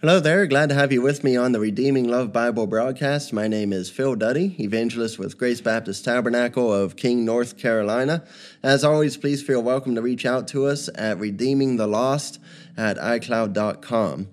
Hello there. Glad to have you with me on the Redeeming Love Bible broadcast. My name is Phil Duddy, evangelist with Grace Baptist Tabernacle of King, North Carolina. As always, please feel welcome to reach out to us at redeemingthelost at iCloud.com.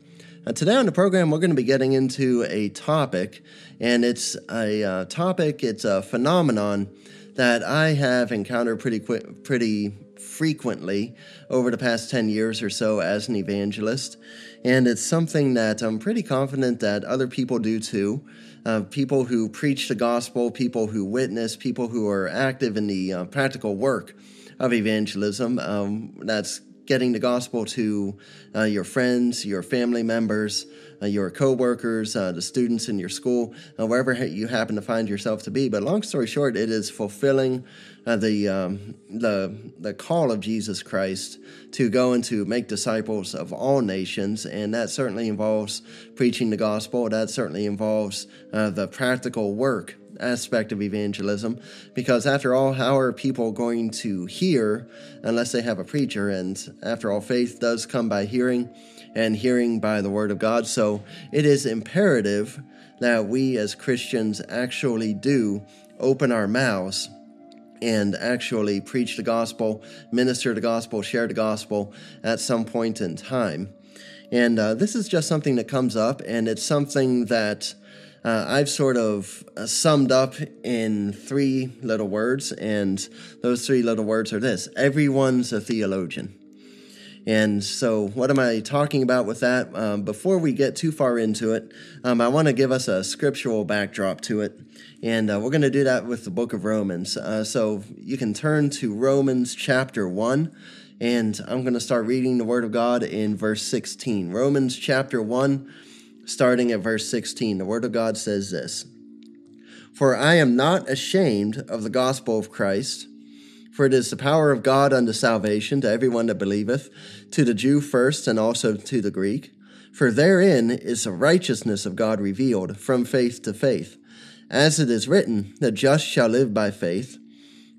Uh, today on the program, we're going to be getting into a topic, and it's a uh, topic, it's a phenomenon that I have encountered pretty quick, pretty frequently over the past 10 years or so as an evangelist. And it's something that I'm pretty confident that other people do too. Uh, people who preach the gospel, people who witness, people who are active in the uh, practical work of evangelism. Um, that's getting the gospel to uh, your friends, your family members, your coworkers, uh, the students in your school, uh, wherever you happen to find yourself to be. But long story short, it is fulfilling uh, the um, the the call of Jesus Christ to go and to make disciples of all nations, and that certainly involves preaching the gospel. That certainly involves uh, the practical work aspect of evangelism because after all how are people going to hear unless they have a preacher and after all faith does come by hearing and hearing by the word of God so it is imperative that we as Christians actually do open our mouths and actually preach the gospel, minister the gospel, share the gospel at some point in time. And uh, this is just something that comes up, and it's something that uh, I've sort of uh, summed up in three little words, and those three little words are this everyone's a theologian. And so, what am I talking about with that? Um, before we get too far into it, um, I want to give us a scriptural backdrop to it. And uh, we're going to do that with the book of Romans. Uh, so, you can turn to Romans chapter 1, and I'm going to start reading the Word of God in verse 16. Romans chapter 1, starting at verse 16. The Word of God says this For I am not ashamed of the gospel of Christ for it is the power of God unto salvation to everyone that believeth, to the Jew first, and also to the Greek. For therein is the righteousness of God revealed from faith to faith. As it is written, the just shall live by faith.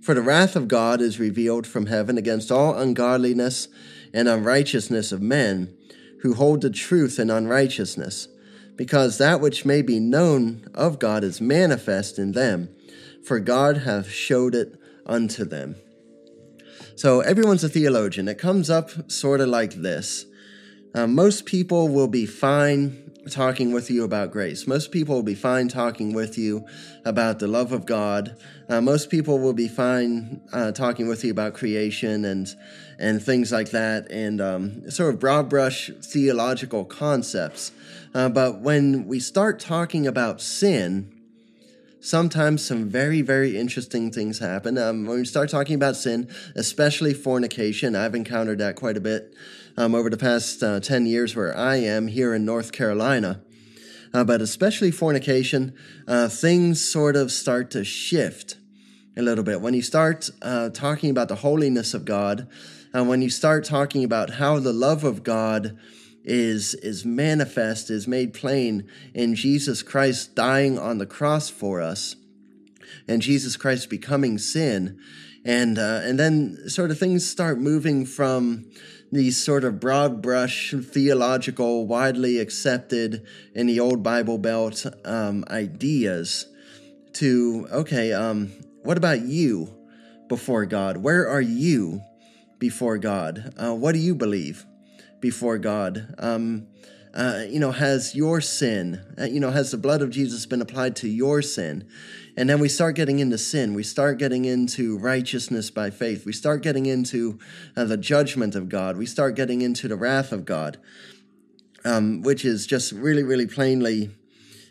For the wrath of God is revealed from heaven against all ungodliness and unrighteousness of men, who hold the truth in unrighteousness, because that which may be known of God is manifest in them, for God hath showed it unto them. So everyone's a theologian. It comes up sort of like this. Uh, most people will be fine talking with you about grace. Most people will be fine talking with you about the love of God. Uh, most people will be fine uh, talking with you about creation and and things like that, and um, sort of broad brush theological concepts. Uh, but when we start talking about sin, sometimes some very, very interesting things happen. Um, when we start talking about sin, especially fornication, I've encountered that quite a bit um, over the past uh, 10 years where I am here in North Carolina. Uh, but especially fornication, uh, things sort of start to shift a little bit. When you start uh, talking about the holiness of God, and when you start talking about how the love of God is is manifest is made plain in Jesus Christ dying on the cross for us and Jesus Christ becoming sin. And uh, and then sort of things start moving from these sort of broad brush theological widely accepted in the old Bible Belt um, ideas to okay um, what about you before God? Where are you before God? Uh, what do you believe before God? Um, uh, you know, has your sin, uh, you know, has the blood of Jesus been applied to your sin? And then we start getting into sin. We start getting into righteousness by faith. We start getting into uh, the judgment of God. We start getting into the wrath of God, um, which is just really, really plainly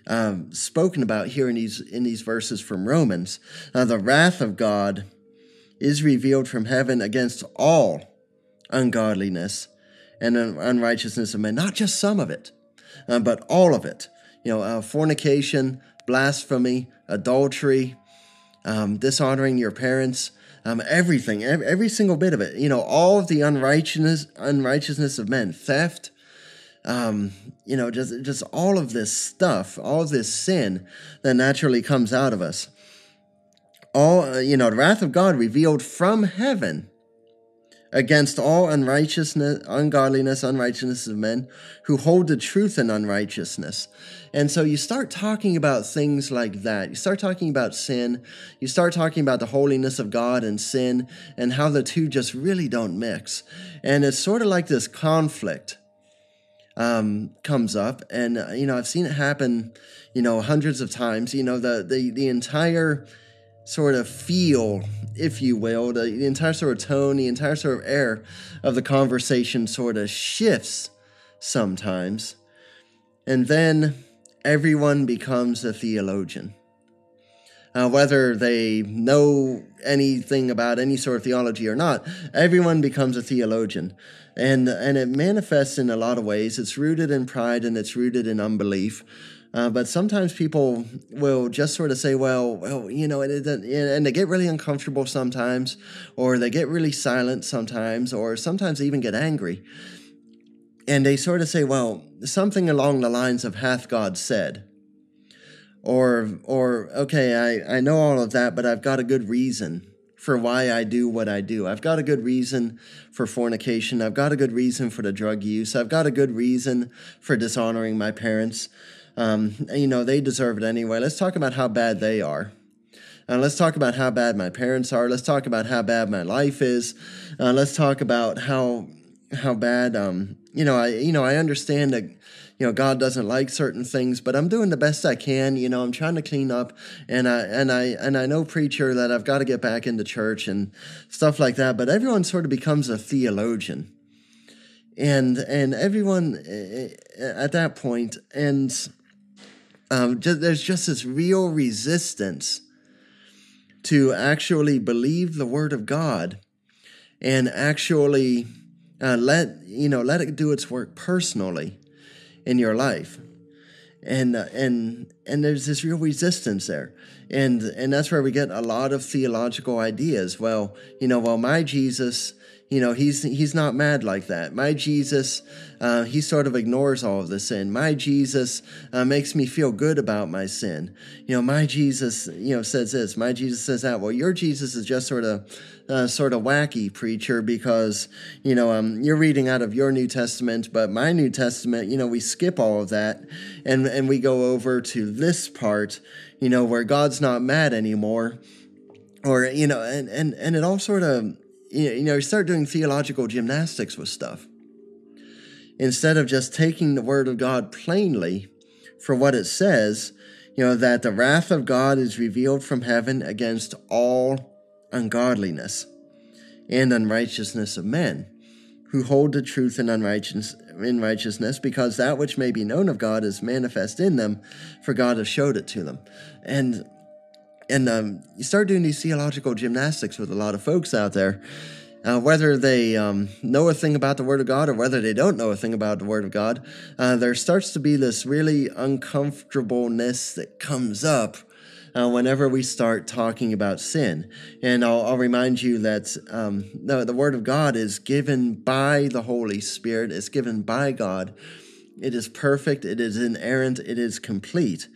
um, spoken about here in these in these verses from Romans. Uh, the wrath of God is revealed from heaven against all ungodliness and unrighteousness of men, not just some of it, uh, but all of it. You know, uh, fornication, blasphemy, adultery, um, dishonoring your parents, um, everything, every, every, single bit of it. You know, all of the unrighteousness, unrighteousness of men, theft. Um, you know, just just all of this stuff, all of this sin that naturally comes out of us. All uh, you know, the wrath of God revealed from heaven against all unrighteousness, ungodliness, unrighteousness of men who hold the truth in unrighteousness. And so you start talking about things like that. You start talking about sin. You start talking about the holiness of God and sin and how the two just really don't mix. And it's sort of like this conflict um, comes up. And, uh, you know, I've seen it happen, you know, hundreds of times. You know, the, the, the entire sort of feel, if you will, the, the entire sort of tone, the entire sort of air of the conversation sort of shifts sometimes. And then everyone becomes a theologian. Uh, whether they know anything about any sort of theology or not, everyone becomes a theologian. And, and it manifests in a lot of ways. It's rooted in pride and it's rooted in unbelief. Uh, but sometimes people will just sort of say, well, well, you know, and, and they get really uncomfortable sometimes, or they get really silent sometimes, or sometimes they even get angry. And they sort of say, well, something along the lines of hath God said. Or, or okay, I, I know all of that, but I've got a good reason for why I do what I do. I've got a good reason for fornication. I've got a good reason for the drug use. I've got a good reason for dishonoring my parents. Um, you know, they deserve it anyway. Let's talk about how bad they are. Uh, let's talk about how bad my parents are. Let's talk about how bad my life is. Uh, let's talk about how how bad. Um, you know, I you know I understand that you know God doesn't like certain things, but I'm doing the best I can. You know, I'm trying to clean up, and I and I and I know preacher that I've got to get back into church and stuff like that. But everyone sort of becomes a theologian, and and everyone eh, eh, at that point and um, just, there's just this real resistance to actually believe the word of God and actually uh, let you know let it do its work personally in your life. And uh, and and there's this real resistance there. And and that's where we get a lot of theological ideas. Well you know well my jesus you know, he's he's not mad like that. My Jesus, uh, he sort of ignores all of the sin. My Jesus uh, makes me feel good about my sin. You know, my Jesus, you know, says this. My Jesus says that. Well, your Jesus is just sort of uh, sort of wacky preacher because you know um, you're reading out of your New Testament, but my New Testament, you know, we skip all of that and and we go over to this part, you know, where God's not mad anymore, or you know, and and and it all sort of you know, you start doing theological gymnastics with stuff. Instead of just taking the word of God plainly for what it says, you know, that the wrath of God is revealed from heaven against all ungodliness and unrighteousness of men who hold the truth in unrighteousness in righteousness because that which may be known of God is manifest in them for God has showed it to them. And and um, you start doing these theological gymnastics with a lot of folks out there. Uh, whether they um, know a thing about the Word of God or whether they don't know a thing about the Word of God, uh, there starts to be this really uncomfortableness that comes up uh, whenever we start talking about sin. And I'll, I'll remind you that um, the, the Word of God is given by the Holy Spirit, it's given by God. It is perfect, it is inerrant, it is complete.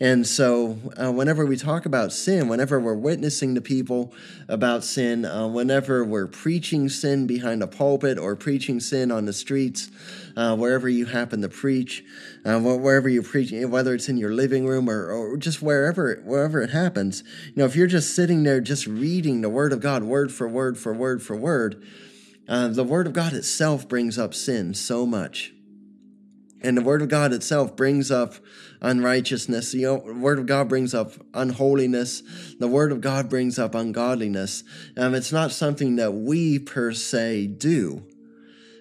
And so, uh, whenever we talk about sin, whenever we're witnessing to people about sin, uh, whenever we're preaching sin behind a pulpit or preaching sin on the streets, uh, wherever you happen to preach, uh, wherever you're preaching, whether it's in your living room or, or just wherever wherever it happens, you know, if you're just sitting there just reading the Word of God, word for word for word for word, uh, the Word of God itself brings up sin so much. And the Word of God itself brings up unrighteousness. The Word of God brings up unholiness. The Word of God brings up ungodliness. Um, it's not something that we per se do.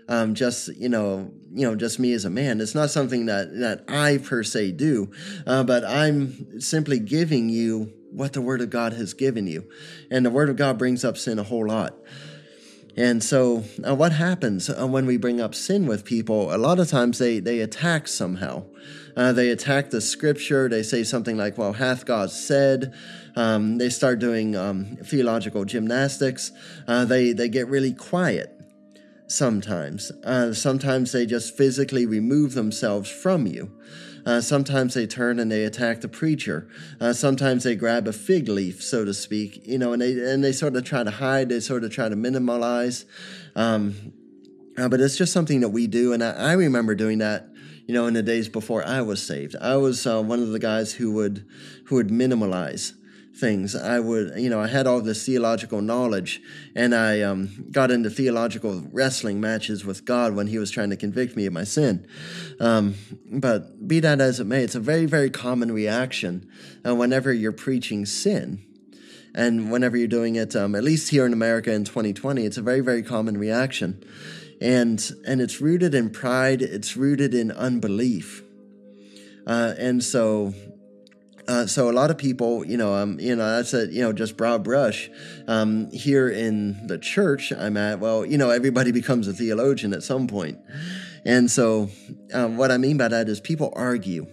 Um, just you know, you know, just me as a man. It's not something that that I per se do, uh, but I'm simply giving you what the Word of God has given you, and the Word of God brings up sin a whole lot. And so, uh, what happens uh, when we bring up sin with people? A lot of times they, they attack somehow. Uh, they attack the scripture. They say something like, Well, hath God said? Um, they start doing um, theological gymnastics. Uh, they, they get really quiet. sometimes. Uh, sometimes they just physically remove themselves from you. Uh, sometimes they turn and they attack the preacher. Uh, sometimes they grab a fig leaf, so to speak, you know, and they and they sort of try to hide. They sort of try to minimalize. Um, uh, but it's just something that we do, and I, I, remember doing that. You know, in the days before I was saved, I was uh, one of the guys who would who would minimalize things. I would, you know, I had all this theological knowledge, and I um, got into theological wrestling matches with God when He was trying to convict me of my sin. Um, but be that as it may, it's a very, very common reaction uh, whenever you're preaching sin. And whenever you're doing it, um, at least here in America in 2020, it's a very, very common reaction. And, and it's rooted in pride, it's rooted in unbelief. Uh, and so uh, so a lot of people, you know, um, you know, that's a, you know, just broad brush. Um, here in the church I'm at, well, you know, everybody becomes a theologian at some point. And so um, what I mean by that is people argue.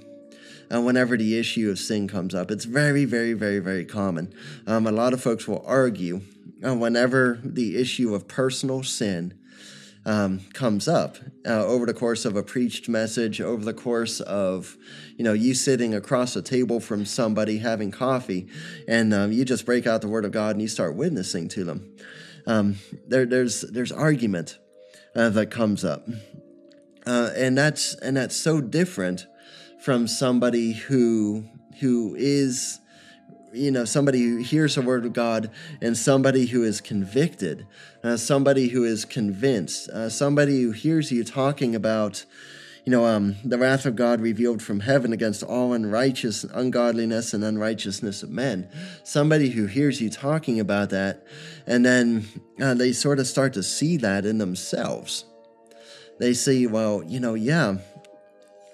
Uh, whenever the issue of sin comes up, it's very, very, very, very common. Um, a lot of folks will argue uh, whenever the issue of personal sin um, comes up uh, over the course of a preached message, over the course of, you know, you sitting across a table from somebody having coffee, and um, you just break out the Word of God and you start witnessing to them. Um, there, there's there's argument uh, that comes up, uh, and that's and that's so different from somebody who who is you know somebody who hears the word of god and somebody who is convicted uh, somebody who is convinced uh, somebody who hears you talking about you know um, the wrath of god revealed from heaven against all unrighteous ungodliness and unrighteousness of men. Somebody who hears you talking about that and then uh, they sort of start to see that in themselves. They see well you know yeah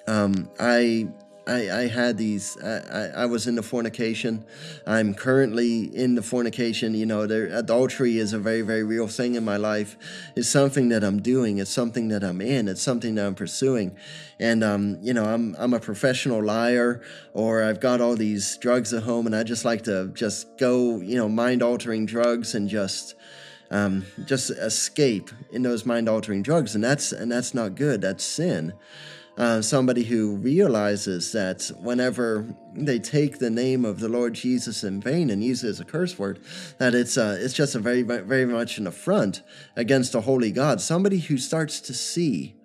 um, i I, I had these. I, I, was in the fornication. I'm currently in the fornication. You know, there, adultery is a very, very real thing in my life. It's something that I'm doing. It's something that I'm in. It's something that I'm pursuing. And um, you know, I'm I'm a professional liar, or I've got all these drugs at home, and I just like to just go, you know, mind altering drugs and just. Um, just escape in those mind altering drugs and that's and that's not good that's sin uh, somebody who realizes that whenever they take the name of the Lord Jesus in vain and use it as a curse word, that it's uh, it's just a very very much an affront against a holy God. Somebody who starts to see,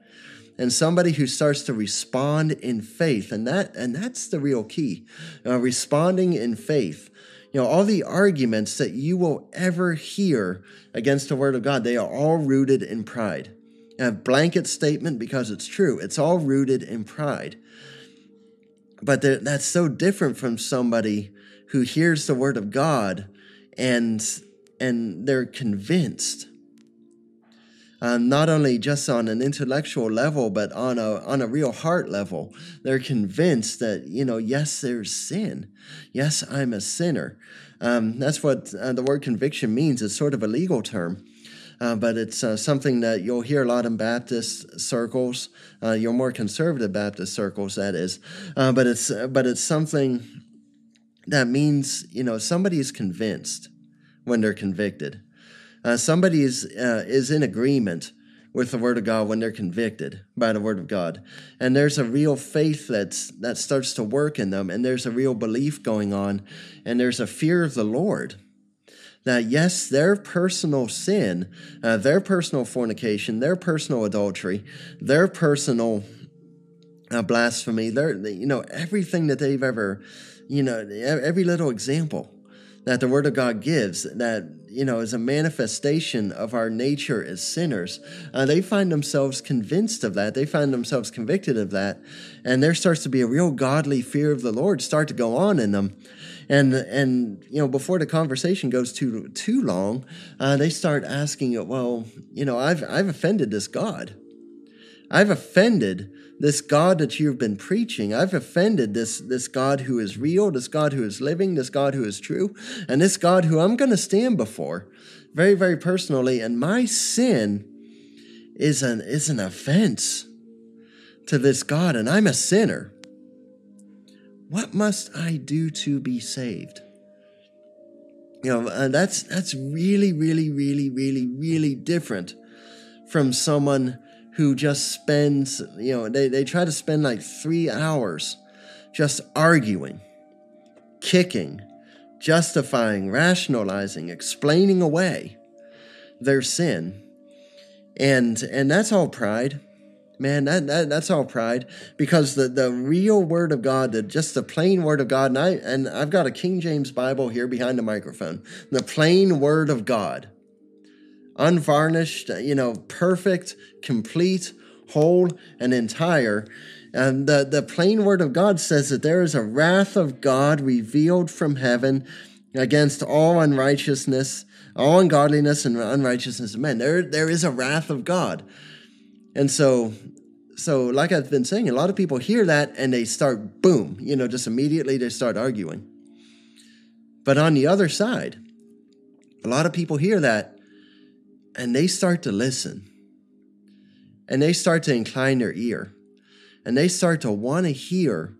and somebody who starts to respond in faith, and that and that's the real key, uh, responding in faith. You know, all the arguments that you will ever hear against the word of God, they are all rooted in pride a blanket statement because it's true. It's all rooted in pride. But that's so different from somebody who hears the word of God and and they're convinced. Uh, not only just on an intellectual level, but on a on a real heart level, they're convinced that you know, yes, there's sin. Yes, I'm a sinner. Um, that's what uh, the word conviction means. It's sort of a legal term uh, but it's uh, something that you'll hear a lot in Baptist circles, uh, your more conservative Baptist circles, that is. Uh, but it's but it's something that means you know somebody is convinced when they're convicted. Uh, somebody is uh, is in agreement with the Word of God when they're convicted by the Word of God, and there's a real faith that's that starts to work in them, and there's a real belief going on, and there's a fear of the Lord that yes, their personal sin, uh, their personal fornication, their personal adultery, their personal uh, blasphemy, their you know everything that they've ever, you know, every little example that the Word of God gives that you know is a manifestation of our nature as sinners. Uh, they find themselves convinced of that. They find themselves convicted of that, and there starts to be a real godly fear of the Lord start to go on in them and and you know before the conversation goes too too long, uh, they start asking, well, you know, I've I've offended this God. I've offended this God that you've been preaching. I've offended this, this God who is real, this God who is living, this God who is true, and this God who I'm going to stand before very, very personally. And my sin is an, is an offense to this God, and I'm a sinner. What must I do to be saved? You know, and that's that's really, really, really, really, really different from someone who just spends, you know, they, they try to spend like three hours just arguing, kicking, justifying, rationalizing, explaining away their sin. And and that's all pride. Man, that, that that's all pride because the, the real word of God, the just the plain word of God, and I and I've got a King James Bible here behind the microphone. The plain word of God. Unvarnished, you know, perfect, complete, whole, and entire. And the, the plain word of God says that there is a wrath of God revealed from heaven against all unrighteousness, all ungodliness and unrighteousness of men. There, there is a wrath of God. And so, so like I've been saying, a lot of people hear that and they start boom, you know, just immediately they start arguing. But on the other side, a lot of people hear that and they start to listen. And they start to incline their ear. And they start to want to hear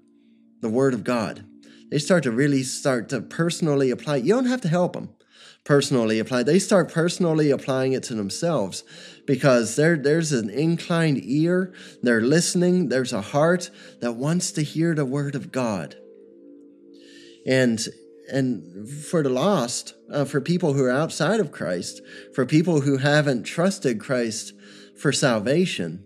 the word of God. They start to really start to personally apply. You don't have to help them personally apply. They start personally applying it to themselves because there, there's an inclined ear, they're listening, there's a heart that wants to hear the word of God. And and for the lost, uh, for people who are outside of Christ, for people who haven't trusted Christ for salvation,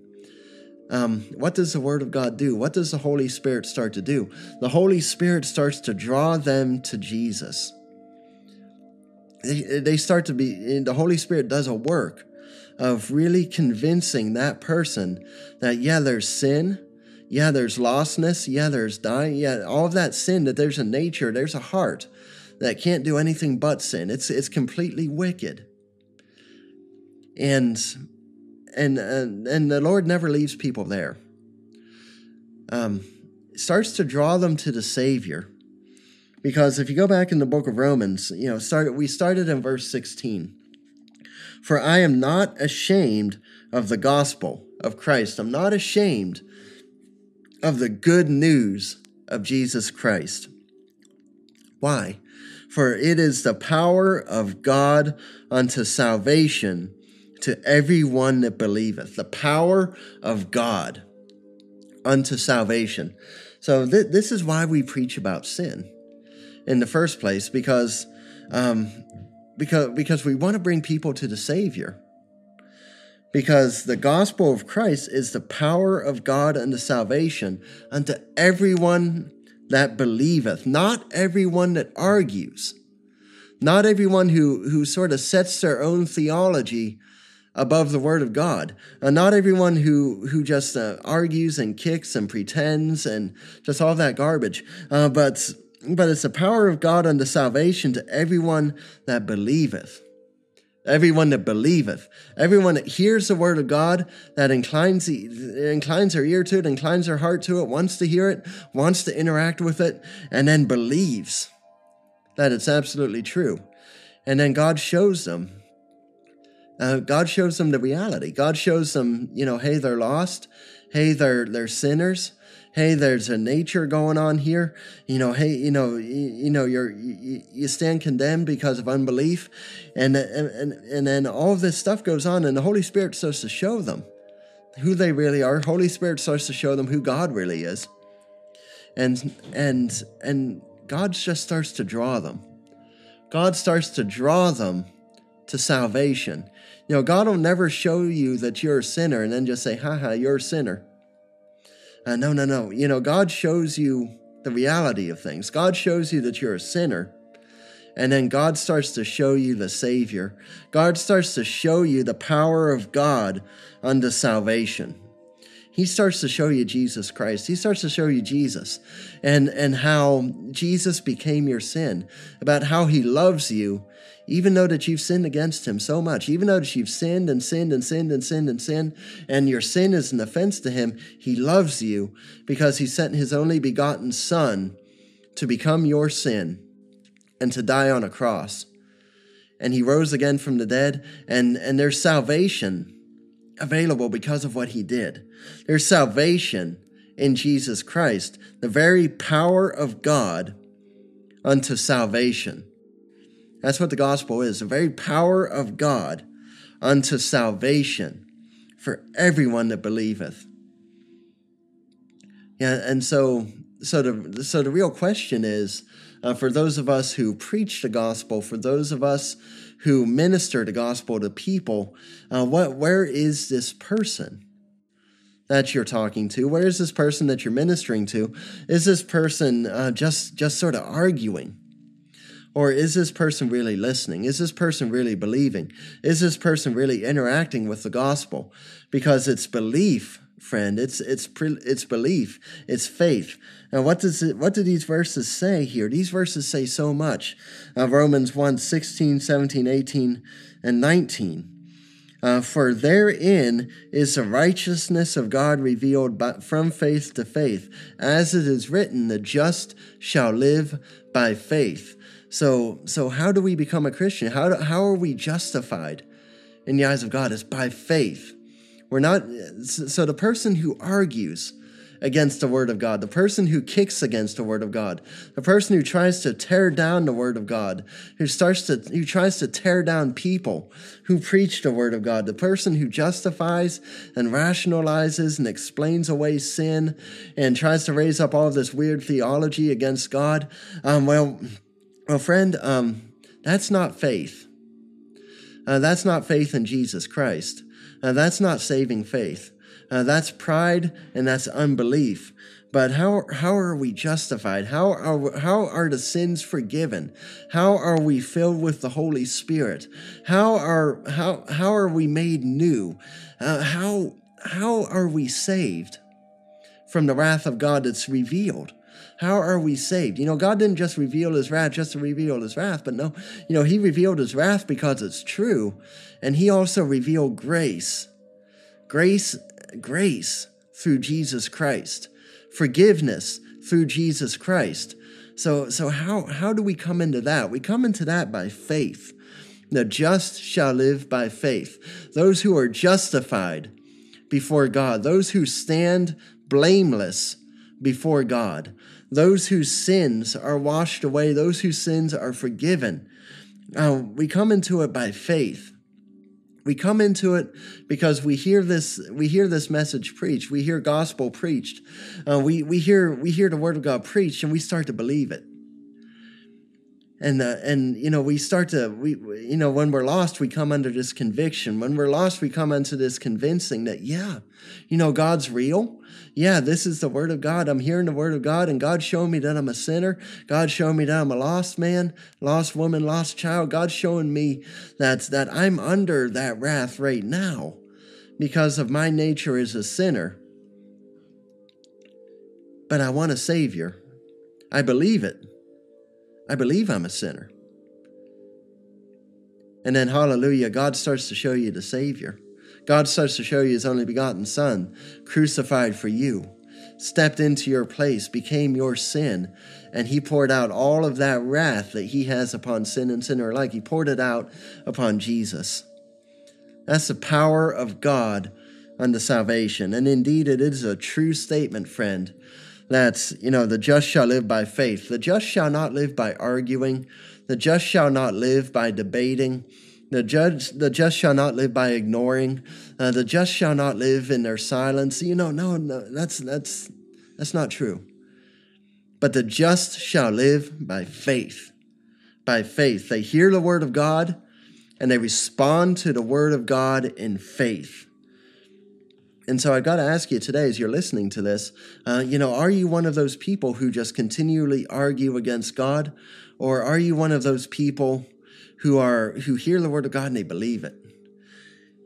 um, what does the Word of God do? What does the Holy Spirit start to do? The Holy Spirit starts to draw them to Jesus they, they start to be, the Holy Spirit does a work of really convincing that person that, yeah, there's sin. Yeah, there's lostness. Yeah, there's dying. Yeah, all of that sin, that there's a nature, there's a heart that can't do anything but sin. It's, it's completely wicked. And, and, and, and the Lord never leaves people there. Um, starts to draw them to the Savior because if you go back in the book of Romans, you know, started we started in verse 16. For I am not ashamed of the gospel of Christ. I'm not ashamed of the good news of Jesus Christ. Why? For it is the power of God unto salvation to everyone that believeth. The power of God unto salvation. So th- this is why we preach about sin in the first place because um, because because we want to bring people to the Savior. Because the gospel of Christ is the power of God unto salvation unto everyone that believeth, not everyone that argues, not everyone who, who sort of sets their own theology above the word of God. Not everyone who who just uh, argues and kicks and pretends and just all that garbage, uh, but but it's the power of God unto salvation to everyone that believeth. Everyone that believeth, everyone that hears the word of God, that inclines inclines their ear to it, inclines their heart to it, wants to hear it, wants to interact with it, and then believes that it's absolutely true. And then God shows them. Uh, God shows them the reality. God shows them, you know, hey, they're lost. Hey, they're they're sinners hey there's a nature going on here. You know hey you know you, you know you're you, you, stand condemned because of unbelief. And, and and and then all of this stuff goes on and the holy spirit starts to show them who they really are. Holy spirit starts to show them who god really is. And and and god just starts to draw them. God starts to draw them to salvation. You know god will never show you that you're a sinner and then just say haha you're a sinner uh, no, no, no. You know, God shows you the reality of things. God shows you that you're a sinner. And then God starts to show you the Savior. God starts to show you the power of God unto salvation. He starts to show you Jesus Christ. He starts to show you Jesus and, and how Jesus became your sin, about how he loves you even though that you've sinned against him so much, even though that you've sinned and sinned and sinned and sinned and sinned, and your sin is an offense to him, he loves you because he sent his only begotten Son to become your sin and to die on a cross. And he rose again from the dead, and, and there's salvation available because of what he did. There's salvation in Jesus Christ, the very power of God unto salvation. That's what the gospel is the very power of God unto salvation. for everyone that believeth. Yeah, and so so the so the real question is uh, for those of us who preach the gospel, for those of us who minister the gospel to people, uh, what where is this person? that you're talking to? Where is this person that you're ministering to? Is this person uh, just just sort of arguing? Or is this person really listening? Is this person really believing? Is this person really interacting with the gospel? Because it's belief friend. It's it's it's belief. It's faith. Now, what does it, what do these verses say here? These verses say so much. Uh, Romans 1, 16, 17, 18, and 19. Uh, for therein is the righteousness of God revealed by, from faith to faith, as it is written, the just shall live by faith. So, so how do we become a Christian? How, do, how are we justified in the eyes of God? Is by faith. We're not, so the person who argues against the word of God, the person who kicks against the word of God, the person who tries to tear down the word of God, who starts to, who tries to tear down people who preach the word of God, the person who justifies and rationalizes and explains away sin and tries to raise up all of this weird theology against God. Um, well, well, friend, um, that's not faith. Uh, that's not faith in Jesus Christ. Uh, that's not saving faith. Uh, that's pride and that's unbelief. But how, how are we justified? How are, how are the sins forgiven? How are we filled with the Holy Spirit? How are, how, how are we made new? Uh, how, how are we saved from the wrath of God that's revealed? How are we saved? You know, God didn't just reveal his wrath just to reveal his wrath, but no, you know, he revealed his wrath because it's true. And he also revealed grace. Grace, grace through Jesus Christ. Forgiveness through Jesus Christ. So, so how, how do we come into that? We come into that by faith. The just shall live by faith. Those who are justified before God, those who stand blameless before God, those whose sins are washed away, those whose sins are forgiven. Uh, we come into it by faith. We come into it because we hear this we hear this message preached. We hear gospel preached. Uh, we we hear we hear the word of God preached, and we start to believe it and uh, and you know we start to we you know when we're lost we come under this conviction. When we're lost we come into this convincing that yeah you know god's real. Yeah this is the word of god. I'm hearing the word of god and god showing me that i'm a sinner. God showing me that i'm a lost man lost woman lost child. God's showing me that that i'm under that wrath right now because of my nature as a sinner. But i want a savior. I believe it I believe I'm a sinner. And then, hallelujah, God starts to show you the Savior. God starts to show you His only begotten Son, crucified for you, stepped into your place, became your sin, and He poured out all of that wrath that He has upon sin and sinner alike. He poured it out upon Jesus. That's the power of God unto salvation. And indeed, it is a true statement, friend, that, you know, the just shall live by faith. The just shall not live by arguing. The just shall not live by debating. The judge, the just shall not live by ignoring. Uh, the just shall not live in their silence. You know, no, no, that's that's that's not true. But the just shall live by faith. By faith, they hear the word of God, and they respond to the word of God in faith. And so I've got to ask you today, as you're listening to this, uh, you know, are you one of those people who just continually argue against God, or are you one of those people who are who hear the word of God and they believe it?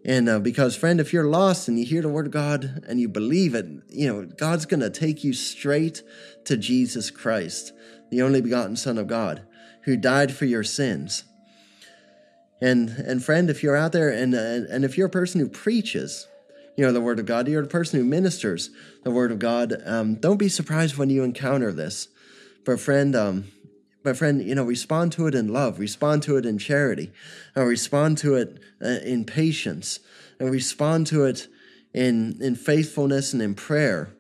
And uh, because, friend, if you're lost and you hear the word of God and you believe it, you know, God's going to take you straight to Jesus Christ, the only begotten Son of God, who died for your sins. And and friend, if you're out there and and if you're a person who preaches, you know the word of god. You're the person who ministers the word of god. Um, don't be surprised when you encounter this. But friend um, but friend you know respond to it in love. Respond to it in charity. Uh, respond to it uh, in patience. And respond to it in in faithfulness and in prayer.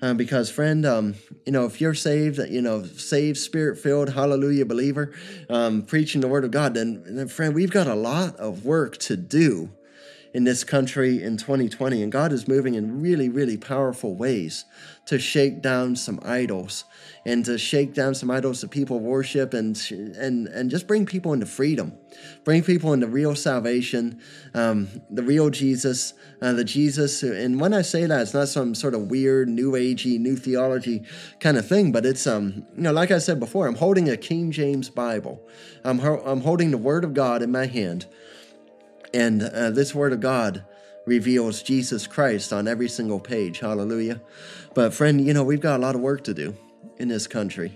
Uh, because friend um, you know if you're saved you know saved spirit filled hallelujah believer um, preaching the word of god then, then friend we've got a lot of work to do in this country in 2020. And God is moving in really, really powerful ways to shake down some idols and to shake down some idols that people worship and and and just bring people into freedom, bring people into real salvation, um, the real Jesus, uh, the Jesus. Who, and when I say that, it's not some sort of weird new agey, new theology kind of thing, but it's um you know like I said before, I'm holding a King James Bible, I'm I'm holding the Word of God in my hand, and uh, this Word of God reveals Jesus Christ on every single page. Hallelujah. But, friend, you know, we've got a lot of work to do in this country.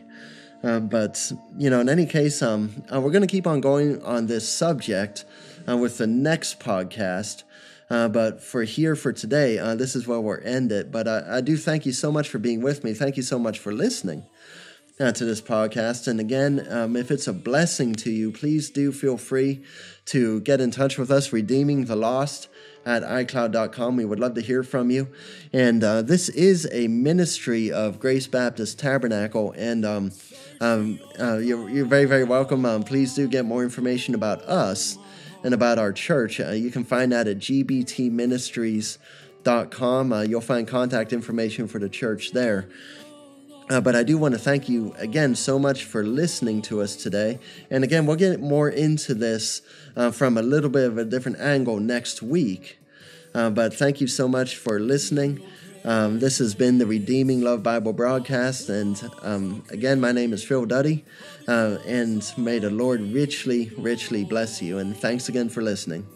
Uh, but, you know, in any case, um, uh, we're going to keep on going on this subject uh, with the next podcast. Uh, but for here for today, uh, this is where we'll end it. But I, I do thank you so much for being with me. Thank you so much for listening uh, to this podcast. And again, um, if it's a blessing to you, please do feel free to get in touch with us, Redeeming the Lost at iCloud.com. We would love to hear from you. And uh, this is a ministry of Grace Baptist Tabernacle. And um, um, uh, you're, you're, very, very welcome. Um, please do get more information about us and about our church. Uh, you can find that at gbtministries.com. Uh, you'll find contact information for the church there. Uh, but I do want to thank you again so much for listening to us today. And again, we'll get more into this uh, from a little bit of a different angle next week. Uh, but thank you so much for listening. Um, this has been the Redeeming Love Bible broadcast. And um, again, my name is Phil Duddy. Uh, and may the Lord richly, richly bless you. And thanks again for listening.